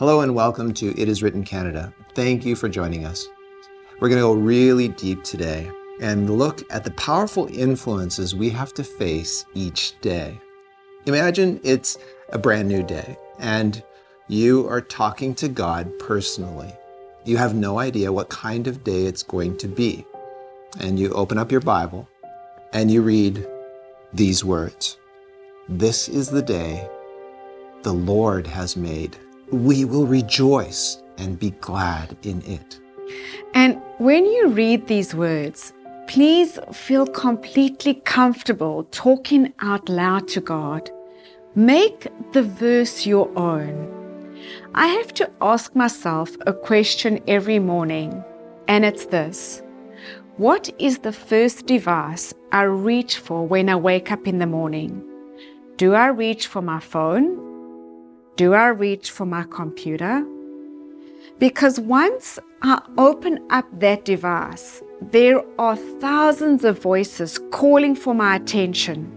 Hello and welcome to It Is Written Canada. Thank you for joining us. We're going to go really deep today and look at the powerful influences we have to face each day. Imagine it's a brand new day and you are talking to God personally. You have no idea what kind of day it's going to be. And you open up your Bible and you read these words This is the day the Lord has made. We will rejoice and be glad in it. And when you read these words, please feel completely comfortable talking out loud to God. Make the verse your own. I have to ask myself a question every morning, and it's this What is the first device I reach for when I wake up in the morning? Do I reach for my phone? Do I reach for my computer? Because once I open up that device, there are thousands of voices calling for my attention.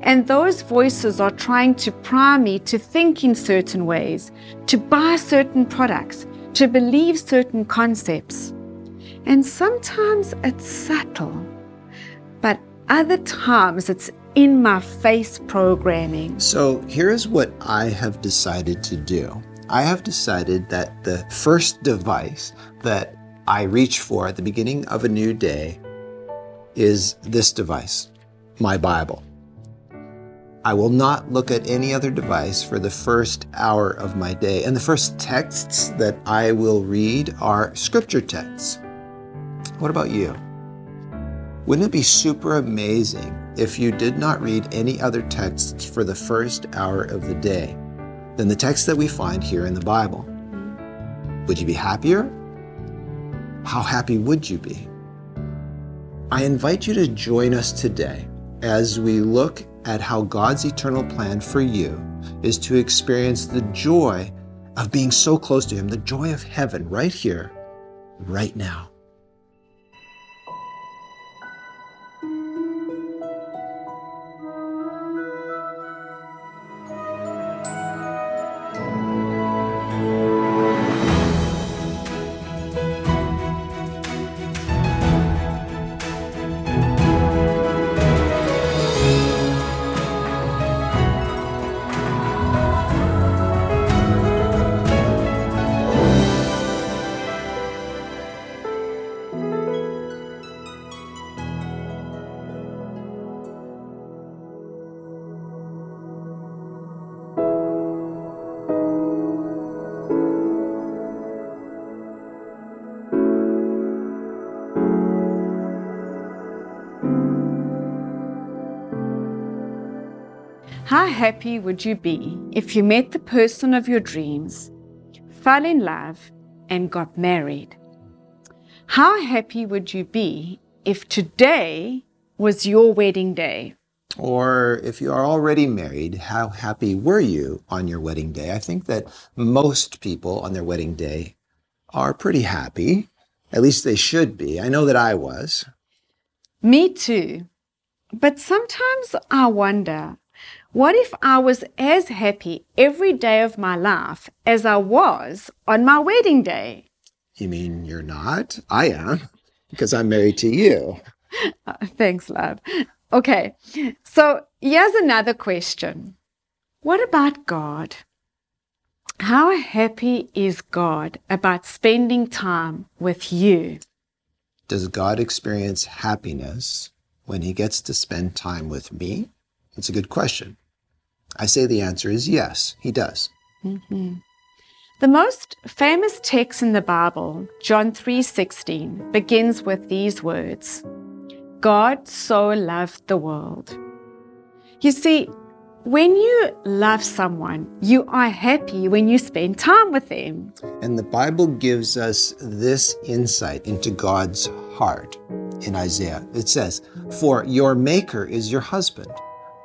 And those voices are trying to prime me to think in certain ways, to buy certain products, to believe certain concepts. And sometimes it's subtle, but other times it's in my face programming. So here's what I have decided to do I have decided that the first device that I reach for at the beginning of a new day is this device, my Bible. I will not look at any other device for the first hour of my day. And the first texts that I will read are scripture texts. What about you? Wouldn't it be super amazing if you did not read any other texts for the first hour of the day than the text that we find here in the Bible? Would you be happier? How happy would you be? I invite you to join us today as we look at how God's eternal plan for you is to experience the joy of being so close to Him, the joy of heaven right here, right now. How happy would you be if you met the person of your dreams, fell in love, and got married? How happy would you be if today was your wedding day? Or if you are already married, how happy were you on your wedding day? I think that most people on their wedding day are pretty happy. At least they should be. I know that I was. Me too. But sometimes I wonder what if I was as happy every day of my life as I was on my wedding day? You mean you're not? I am, because I'm married to you. Uh, thanks, love. Okay, so here's another question What about God? How happy is God about spending time with you? Does God experience happiness when he gets to spend time with me? It's a good question. I say the answer is yes, he does. Mm-hmm. The most famous text in the Bible, John 3:16, begins with these words: God so loved the world. You see, when you love someone, you are happy when you spend time with them. And the Bible gives us this insight into God's heart in Isaiah. It says, For your maker is your husband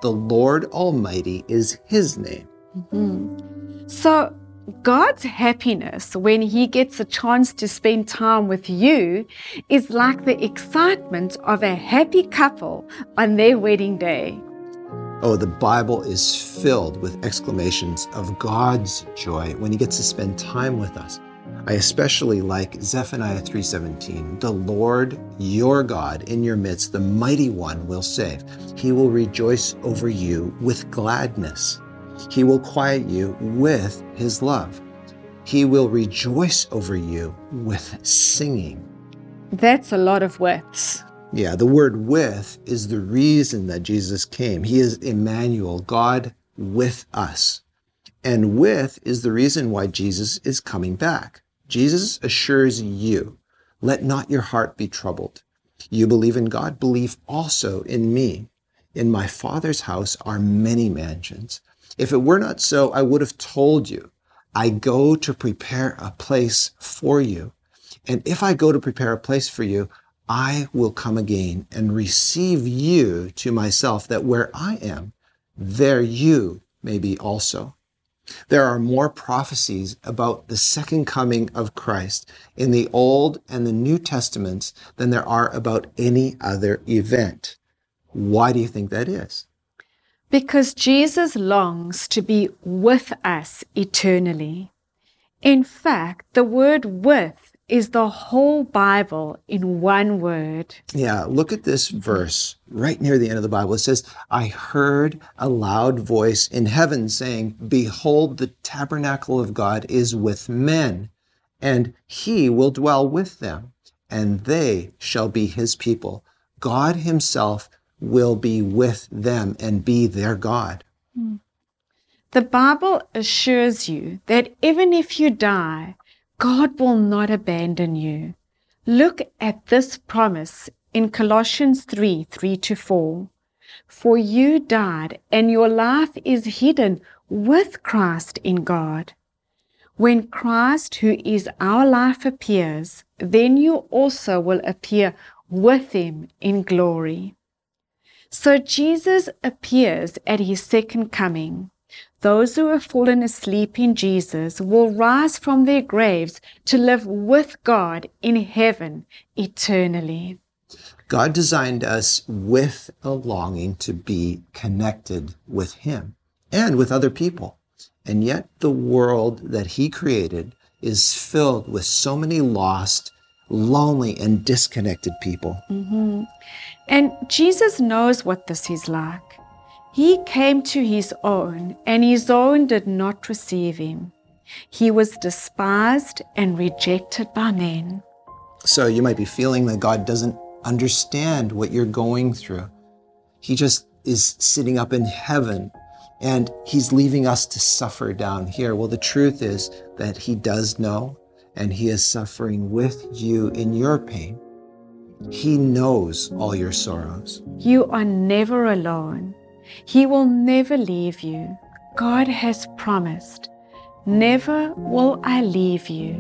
the Lord Almighty is his name. Mm-hmm. So, God's happiness when He gets a chance to spend time with you is like the excitement of a happy couple on their wedding day. Oh, the Bible is filled with exclamations of God's joy when he gets to spend time with us. I especially like Zephaniah 3:17. The Lord, your God, in your midst, the mighty one will save. He will rejoice over you with gladness. He will quiet you with his love. He will rejoice over you with singing. That's a lot of words. Yeah, the word with is the reason that Jesus came. He is Emmanuel, God with us. And with is the reason why Jesus is coming back. Jesus assures you, let not your heart be troubled. You believe in God, believe also in me. In my Father's house are many mansions. If it were not so, I would have told you, I go to prepare a place for you. And if I go to prepare a place for you, I will come again and receive you to myself, that where I am, there you may be also. There are more prophecies about the second coming of Christ in the Old and the New Testaments than there are about any other event. Why do you think that is? Because Jesus longs to be with us eternally. In fact, the word with is the whole Bible in one word. Yeah, look at this verse right near the end of the Bible. It says, I heard a loud voice in heaven saying, Behold, the tabernacle of God is with men, and he will dwell with them, and they shall be his people. God himself will be with them and be their God. Hmm. The Bible assures you that even if you die, God will not abandon you. Look at this promise in Colossians 3 3 to 4. For you died, and your life is hidden with Christ in God. When Christ, who is our life, appears, then you also will appear with him in glory. So Jesus appears at his second coming. Those who have fallen asleep in Jesus will rise from their graves to live with God in heaven eternally. God designed us with a longing to be connected with Him and with other people. And yet, the world that He created is filled with so many lost, lonely, and disconnected people. Mm-hmm. And Jesus knows what this is like. He came to his own, and his own did not receive him. He was despised and rejected by men. So you might be feeling that God doesn't understand what you're going through. He just is sitting up in heaven and he's leaving us to suffer down here. Well, the truth is that he does know and he is suffering with you in your pain. He knows all your sorrows. You are never alone. He will never leave you. God has promised, Never will I leave you.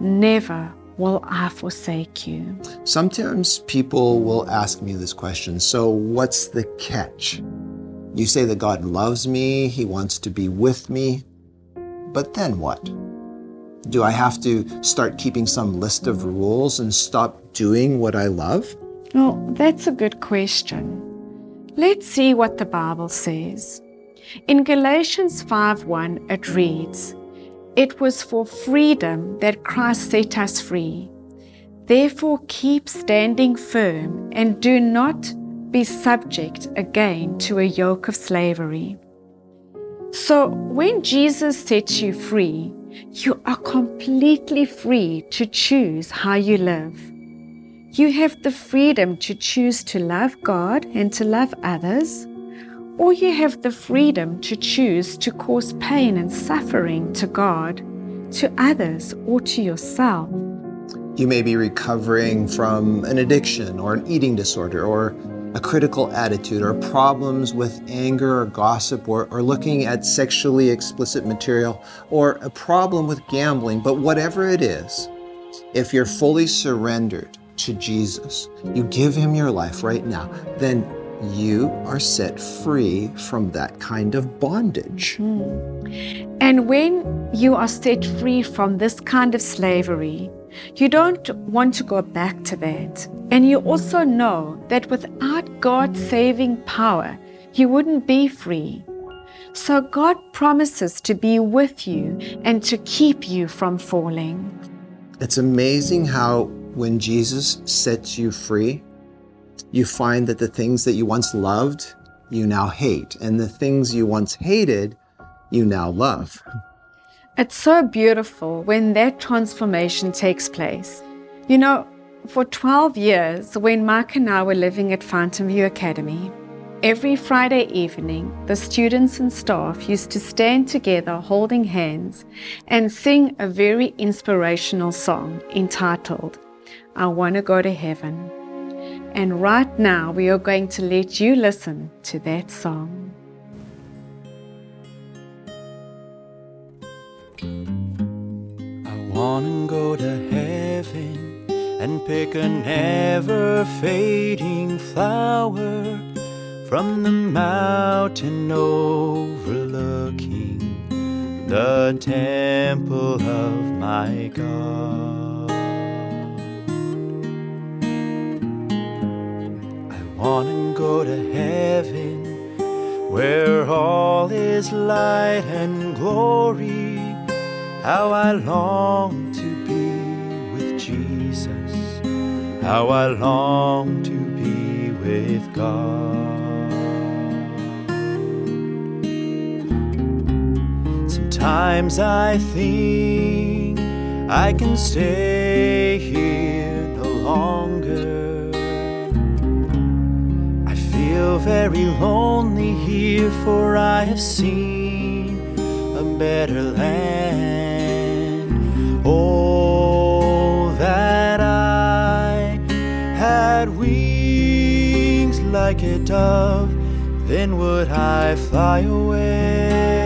Never will I forsake you. Sometimes people will ask me this question So, what's the catch? You say that God loves me, He wants to be with me, but then what? Do I have to start keeping some list of rules and stop doing what I love? Well, that's a good question. Let's see what the Bible says. In Galatians 5:1 it reads, "It was for freedom that Christ set us free. Therefore keep standing firm and do not be subject again to a yoke of slavery." So, when Jesus sets you free, you are completely free to choose how you live. You have the freedom to choose to love God and to love others, or you have the freedom to choose to cause pain and suffering to God, to others, or to yourself. You may be recovering from an addiction or an eating disorder or a critical attitude or problems with anger or gossip or, or looking at sexually explicit material or a problem with gambling. But whatever it is, if you're fully surrendered to Jesus, you give him your life right now, then you are set free from that kind of bondage. Mm. And when you are set free from this kind of slavery, you don't want to go back to that. And you also know that without God's saving power, you wouldn't be free. So God promises to be with you and to keep you from falling. It's amazing how when Jesus sets you free, you find that the things that you once loved, you now hate, and the things you once hated, you now love. It's so beautiful when that transformation takes place. You know, for 12 years, when Mike and I were living at Fountain View Academy, Every Friday evening, the students and staff used to stand together holding hands and sing a very inspirational song entitled, I Want to Go to Heaven. And right now, we are going to let you listen to that song. I want to go to heaven and pick a never fading flower from the mountain overlooking the temple of my God. Want to go to heaven where all is light and glory. How I long to be with Jesus, how I long to be with God. Sometimes I think I can stay here no longer. Feel very lonely here, for I have seen a better land. Oh, that I had wings like a dove, then would I fly away.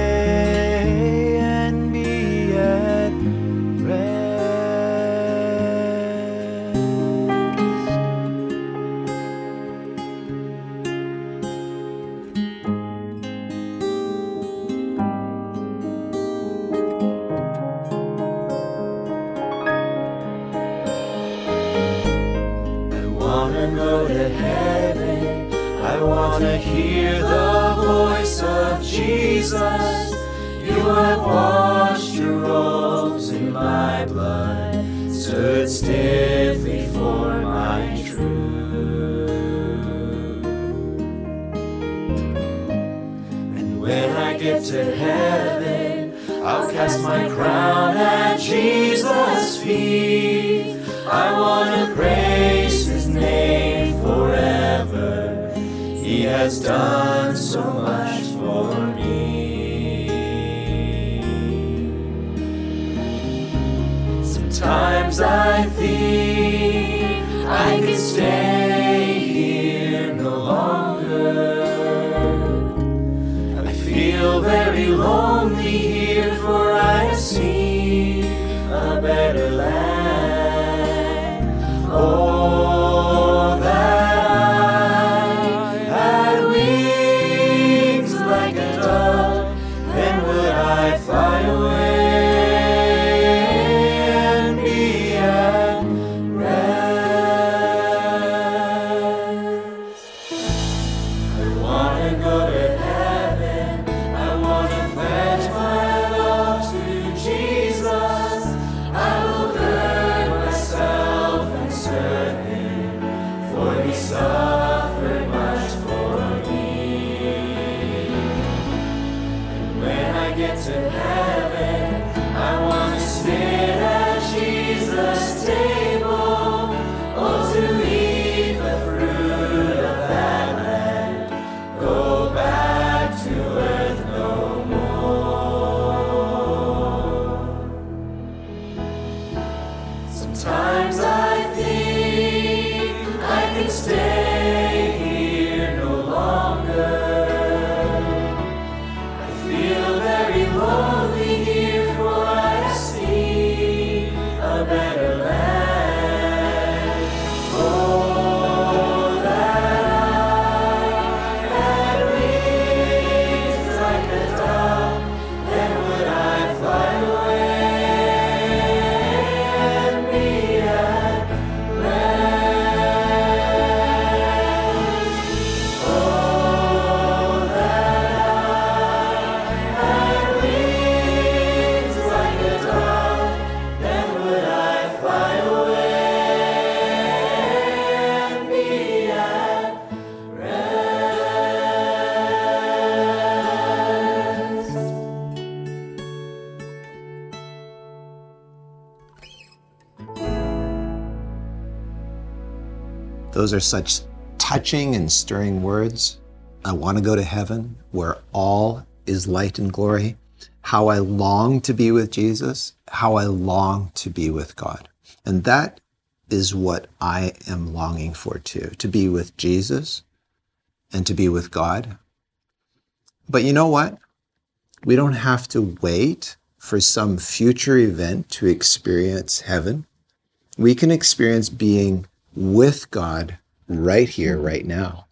To heaven, I'll cast my crown at Jesus' feet. I want to praise his name forever. He has done so much for me. Sometimes I think Oh, Those are such touching and stirring words. I want to go to heaven where all is light and glory. How I long to be with Jesus, how I long to be with God. And that is what I am longing for too to be with Jesus and to be with God. But you know what? We don't have to wait for some future event to experience heaven. We can experience being with God right here, hmm. right now.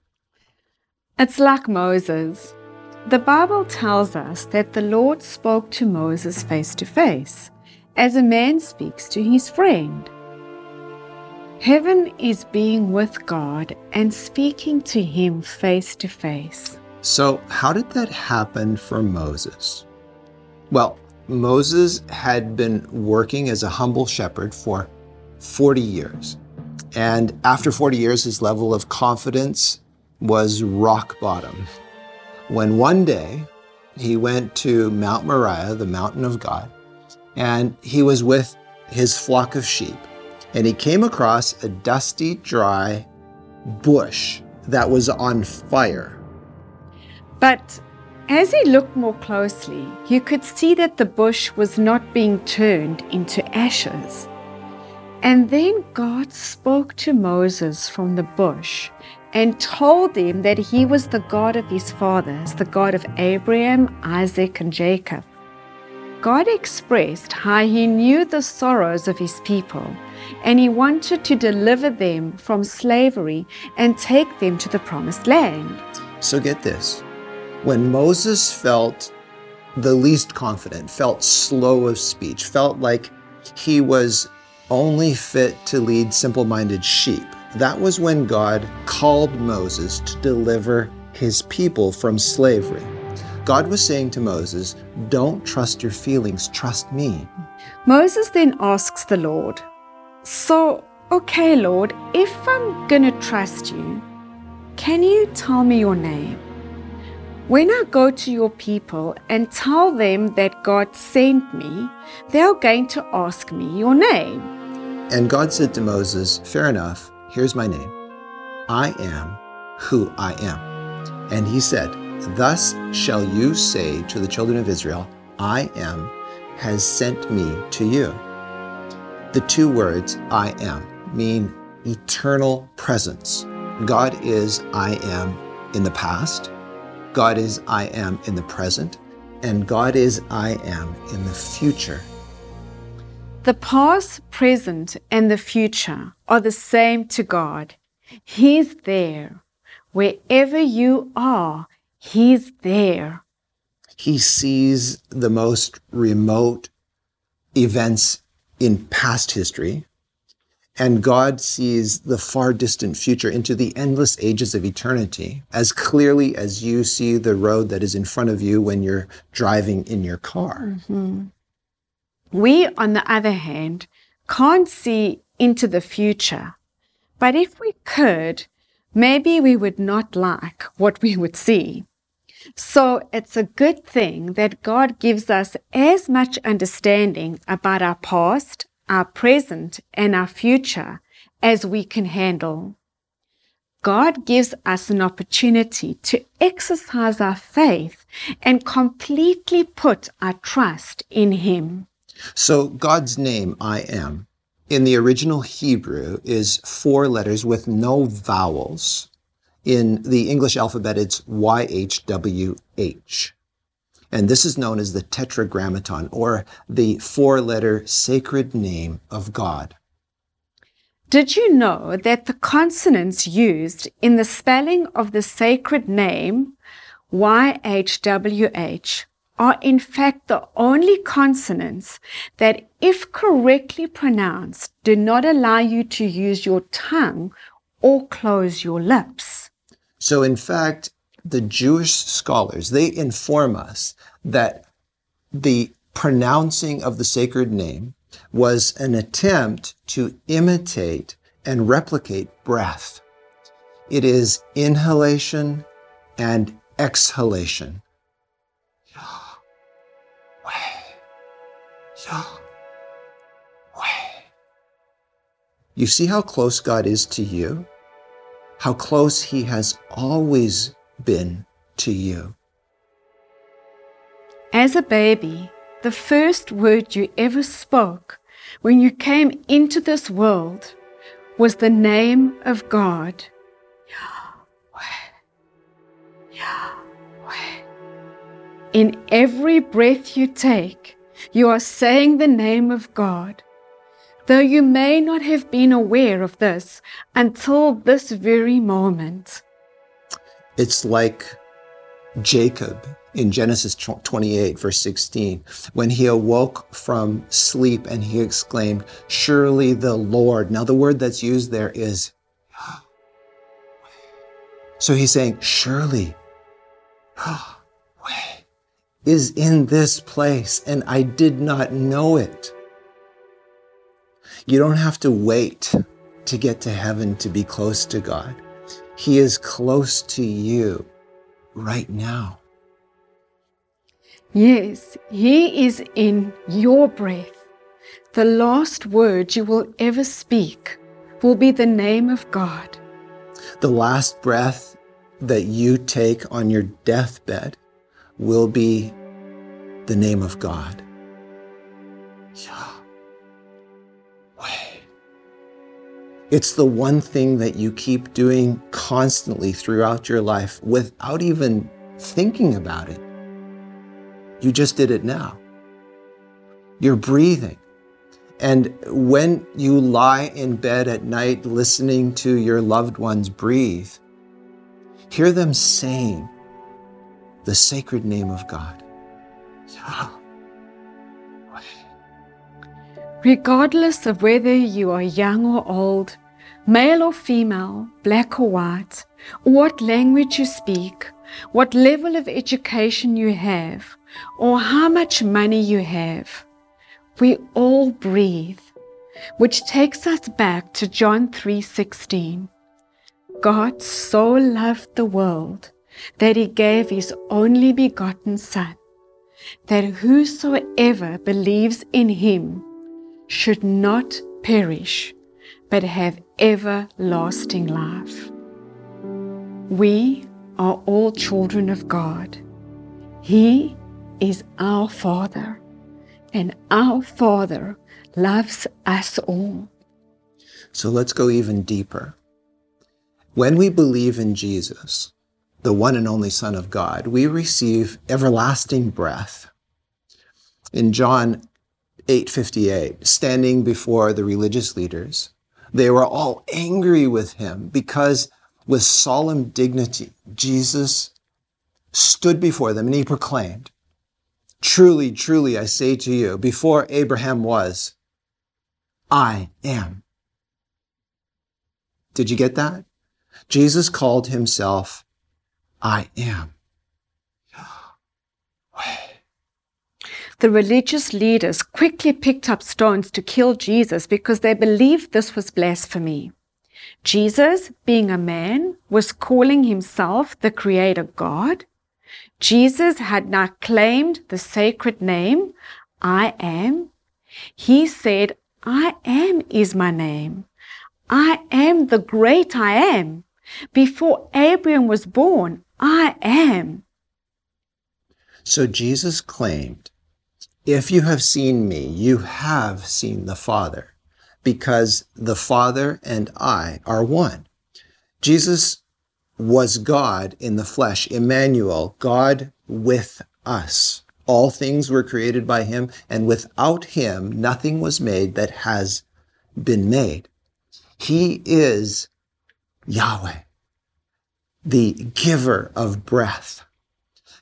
It's like Moses. The Bible tells us that the Lord spoke to Moses face to face, as a man speaks to his friend. Heaven is being with God and speaking to Him face to face. So, how did that happen for Moses? Well, Moses had been working as a humble shepherd for 40 years. And after 40 years, his level of confidence was rock bottom. When one day he went to Mount Moriah, the mountain of God, and he was with his flock of sheep and he came across a dusty, dry bush that was on fire. But as he looked more closely, you could see that the bush was not being turned into ashes. And then God spoke to Moses from the bush and told him that he was the God of his fathers, the God of Abraham, Isaac, and Jacob. God expressed how he knew the sorrows of his people and he wanted to deliver them from slavery and take them to the promised land. So get this when Moses felt the least confident, felt slow of speech, felt like he was only fit to lead simple minded sheep, that was when God called Moses to deliver his people from slavery. God was saying to Moses, Don't trust your feelings, trust me. Moses then asks the Lord, So, okay, Lord, if I'm going to trust you, can you tell me your name? When I go to your people and tell them that God sent me, they're going to ask me your name. And God said to Moses, Fair enough, here's my name. I am who I am. And he said, Thus shall you say to the children of Israel, I am has sent me to you. The two words, I am, mean eternal presence. God is I am in the past, God is I am in the present, and God is I am in the future. The past, present, and the future are the same to God. He's there. Wherever you are, He's there. He sees the most remote events in past history, and God sees the far distant future into the endless ages of eternity as clearly as you see the road that is in front of you when you're driving in your car. Mm-hmm. We, on the other hand, can't see into the future. But if we could, maybe we would not like what we would see. So it's a good thing that God gives us as much understanding about our past, our present, and our future as we can handle. God gives us an opportunity to exercise our faith and completely put our trust in Him. So, God's name, I am, in the original Hebrew is four letters with no vowels. In the English alphabet, it's YHWH. And this is known as the Tetragrammaton, or the four letter sacred name of God. Did you know that the consonants used in the spelling of the sacred name, YHWH, are in fact the only consonants that, if correctly pronounced, do not allow you to use your tongue or close your lips? So, in fact, the Jewish scholars, they inform us that the pronouncing of the sacred name was an attempt to imitate and replicate breath. It is inhalation and exhalation. You see how close God is to you? how close He has always been to you. As a baby, the first word you ever spoke when you came into this world was the name of God. In every breath you take, you are saying the name of God. Though you may not have been aware of this until this very moment. It's like Jacob in Genesis 28, verse 16, when he awoke from sleep and he exclaimed, Surely the Lord. Now, the word that's used there is. So he's saying, Surely Yahweh is in this place, and I did not know it. You don't have to wait to get to heaven to be close to God. He is close to you right now. Yes, He is in your breath. The last word you will ever speak will be the name of God. The last breath that you take on your deathbed will be the name of God. Yahweh. It's the one thing that you keep doing constantly throughout your life without even thinking about it. You just did it now. You're breathing. And when you lie in bed at night listening to your loved ones breathe, hear them saying the sacred name of God. Regardless of whether you are young or old, male or female, black or white, what language you speak, what level of education you have, or how much money you have, we all breathe, which takes us back to John 3:16. God so loved the world that he gave his only begotten son, that whosoever believes in him should not perish, but have everlasting life. We are all children of God. He is our Father, and our Father loves us all. So let's go even deeper. When we believe in Jesus, the one and only Son of God, we receive everlasting breath. In John 8:58, standing before the religious leaders, they were all angry with him because with solemn dignity, Jesus stood before them and he proclaimed, Truly, truly, I say to you, before Abraham was, I am. Did you get that? Jesus called himself, I am. The religious leaders quickly picked up stones to kill Jesus because they believed this was blasphemy. Jesus, being a man, was calling himself the Creator God. Jesus had now claimed the sacred name, I am. He said, I am is my name. I am the great I am. Before Abraham was born, I am. So Jesus claimed, If you have seen me, you have seen the Father, because the Father and I are one. Jesus was God in the flesh, Emmanuel, God with us. All things were created by him, and without him, nothing was made that has been made. He is Yahweh, the giver of breath.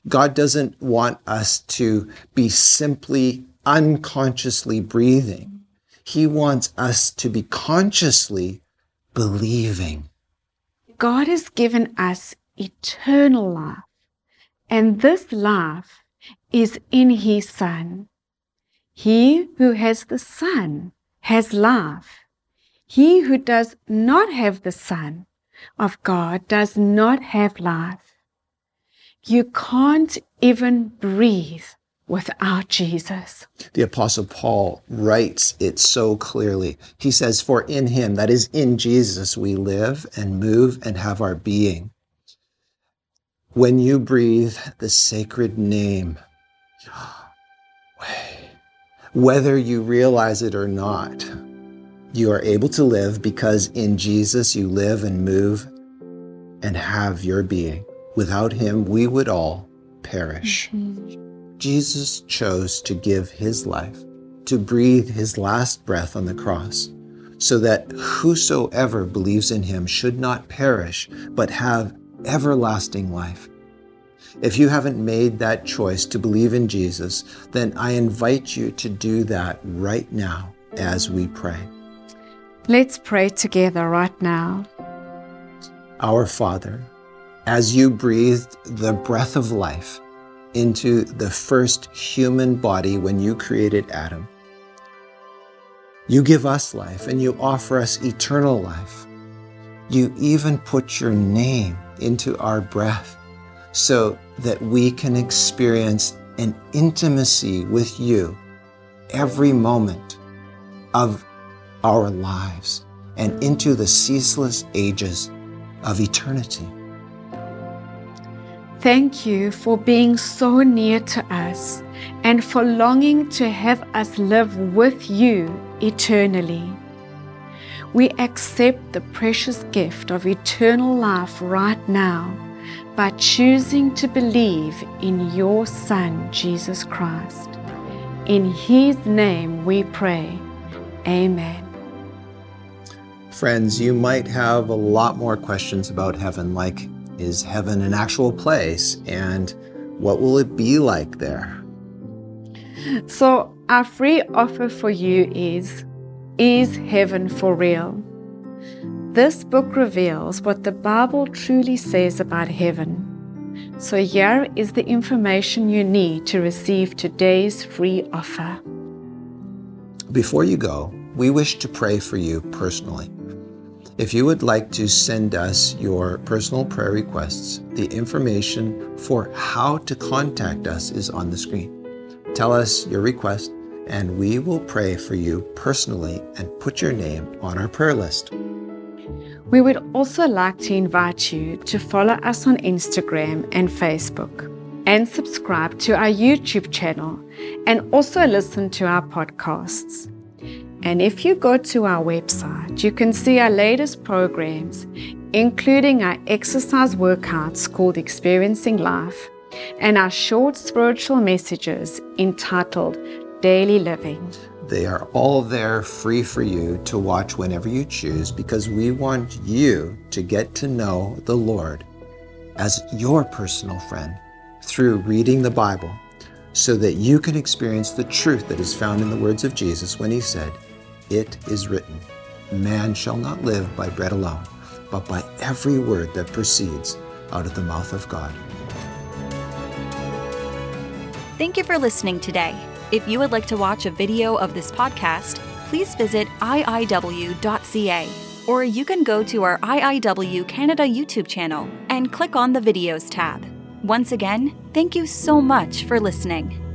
God doesn't want us to be simply unconsciously breathing. He wants us to be consciously believing. God has given us eternal life, and this life is in His Son. He who has the Son has life. He who does not have the Son of God does not have life. You can't even breathe without Jesus. The Apostle Paul writes it so clearly. He says, For in him, that is in Jesus, we live and move and have our being. When you breathe the sacred name, whether you realize it or not, you are able to live because in Jesus you live and move and have your being. Without him, we would all perish. Mm-hmm. Jesus chose to give his life, to breathe his last breath on the cross, so that whosoever believes in him should not perish, but have everlasting life. If you haven't made that choice to believe in Jesus, then I invite you to do that right now as we pray. Let's pray together right now. Our Father, as you breathed the breath of life into the first human body when you created Adam, you give us life and you offer us eternal life. You even put your name into our breath so that we can experience an intimacy with you every moment of our lives and into the ceaseless ages of eternity. Thank you for being so near to us and for longing to have us live with you eternally. We accept the precious gift of eternal life right now by choosing to believe in your Son, Jesus Christ. In His name we pray. Amen. Friends, you might have a lot more questions about heaven, like is heaven an actual place and what will it be like there? So, our free offer for you is Is heaven for real? This book reveals what the Bible truly says about heaven. So, here is the information you need to receive today's free offer. Before you go, we wish to pray for you personally. If you would like to send us your personal prayer requests, the information for how to contact us is on the screen. Tell us your request, and we will pray for you personally and put your name on our prayer list. We would also like to invite you to follow us on Instagram and Facebook and subscribe to our YouTube channel and also listen to our podcasts. And if you go to our website, you can see our latest programs, including our exercise workouts called Experiencing Life and our short spiritual messages entitled Daily Living. They are all there free for you to watch whenever you choose because we want you to get to know the Lord as your personal friend through reading the Bible so that you can experience the truth that is found in the words of Jesus when he said, It is written, man shall not live by bread alone, but by every word that proceeds out of the mouth of God. Thank you for listening today. If you would like to watch a video of this podcast, please visit iiw.ca or you can go to our IIW Canada YouTube channel and click on the Videos tab. Once again, thank you so much for listening.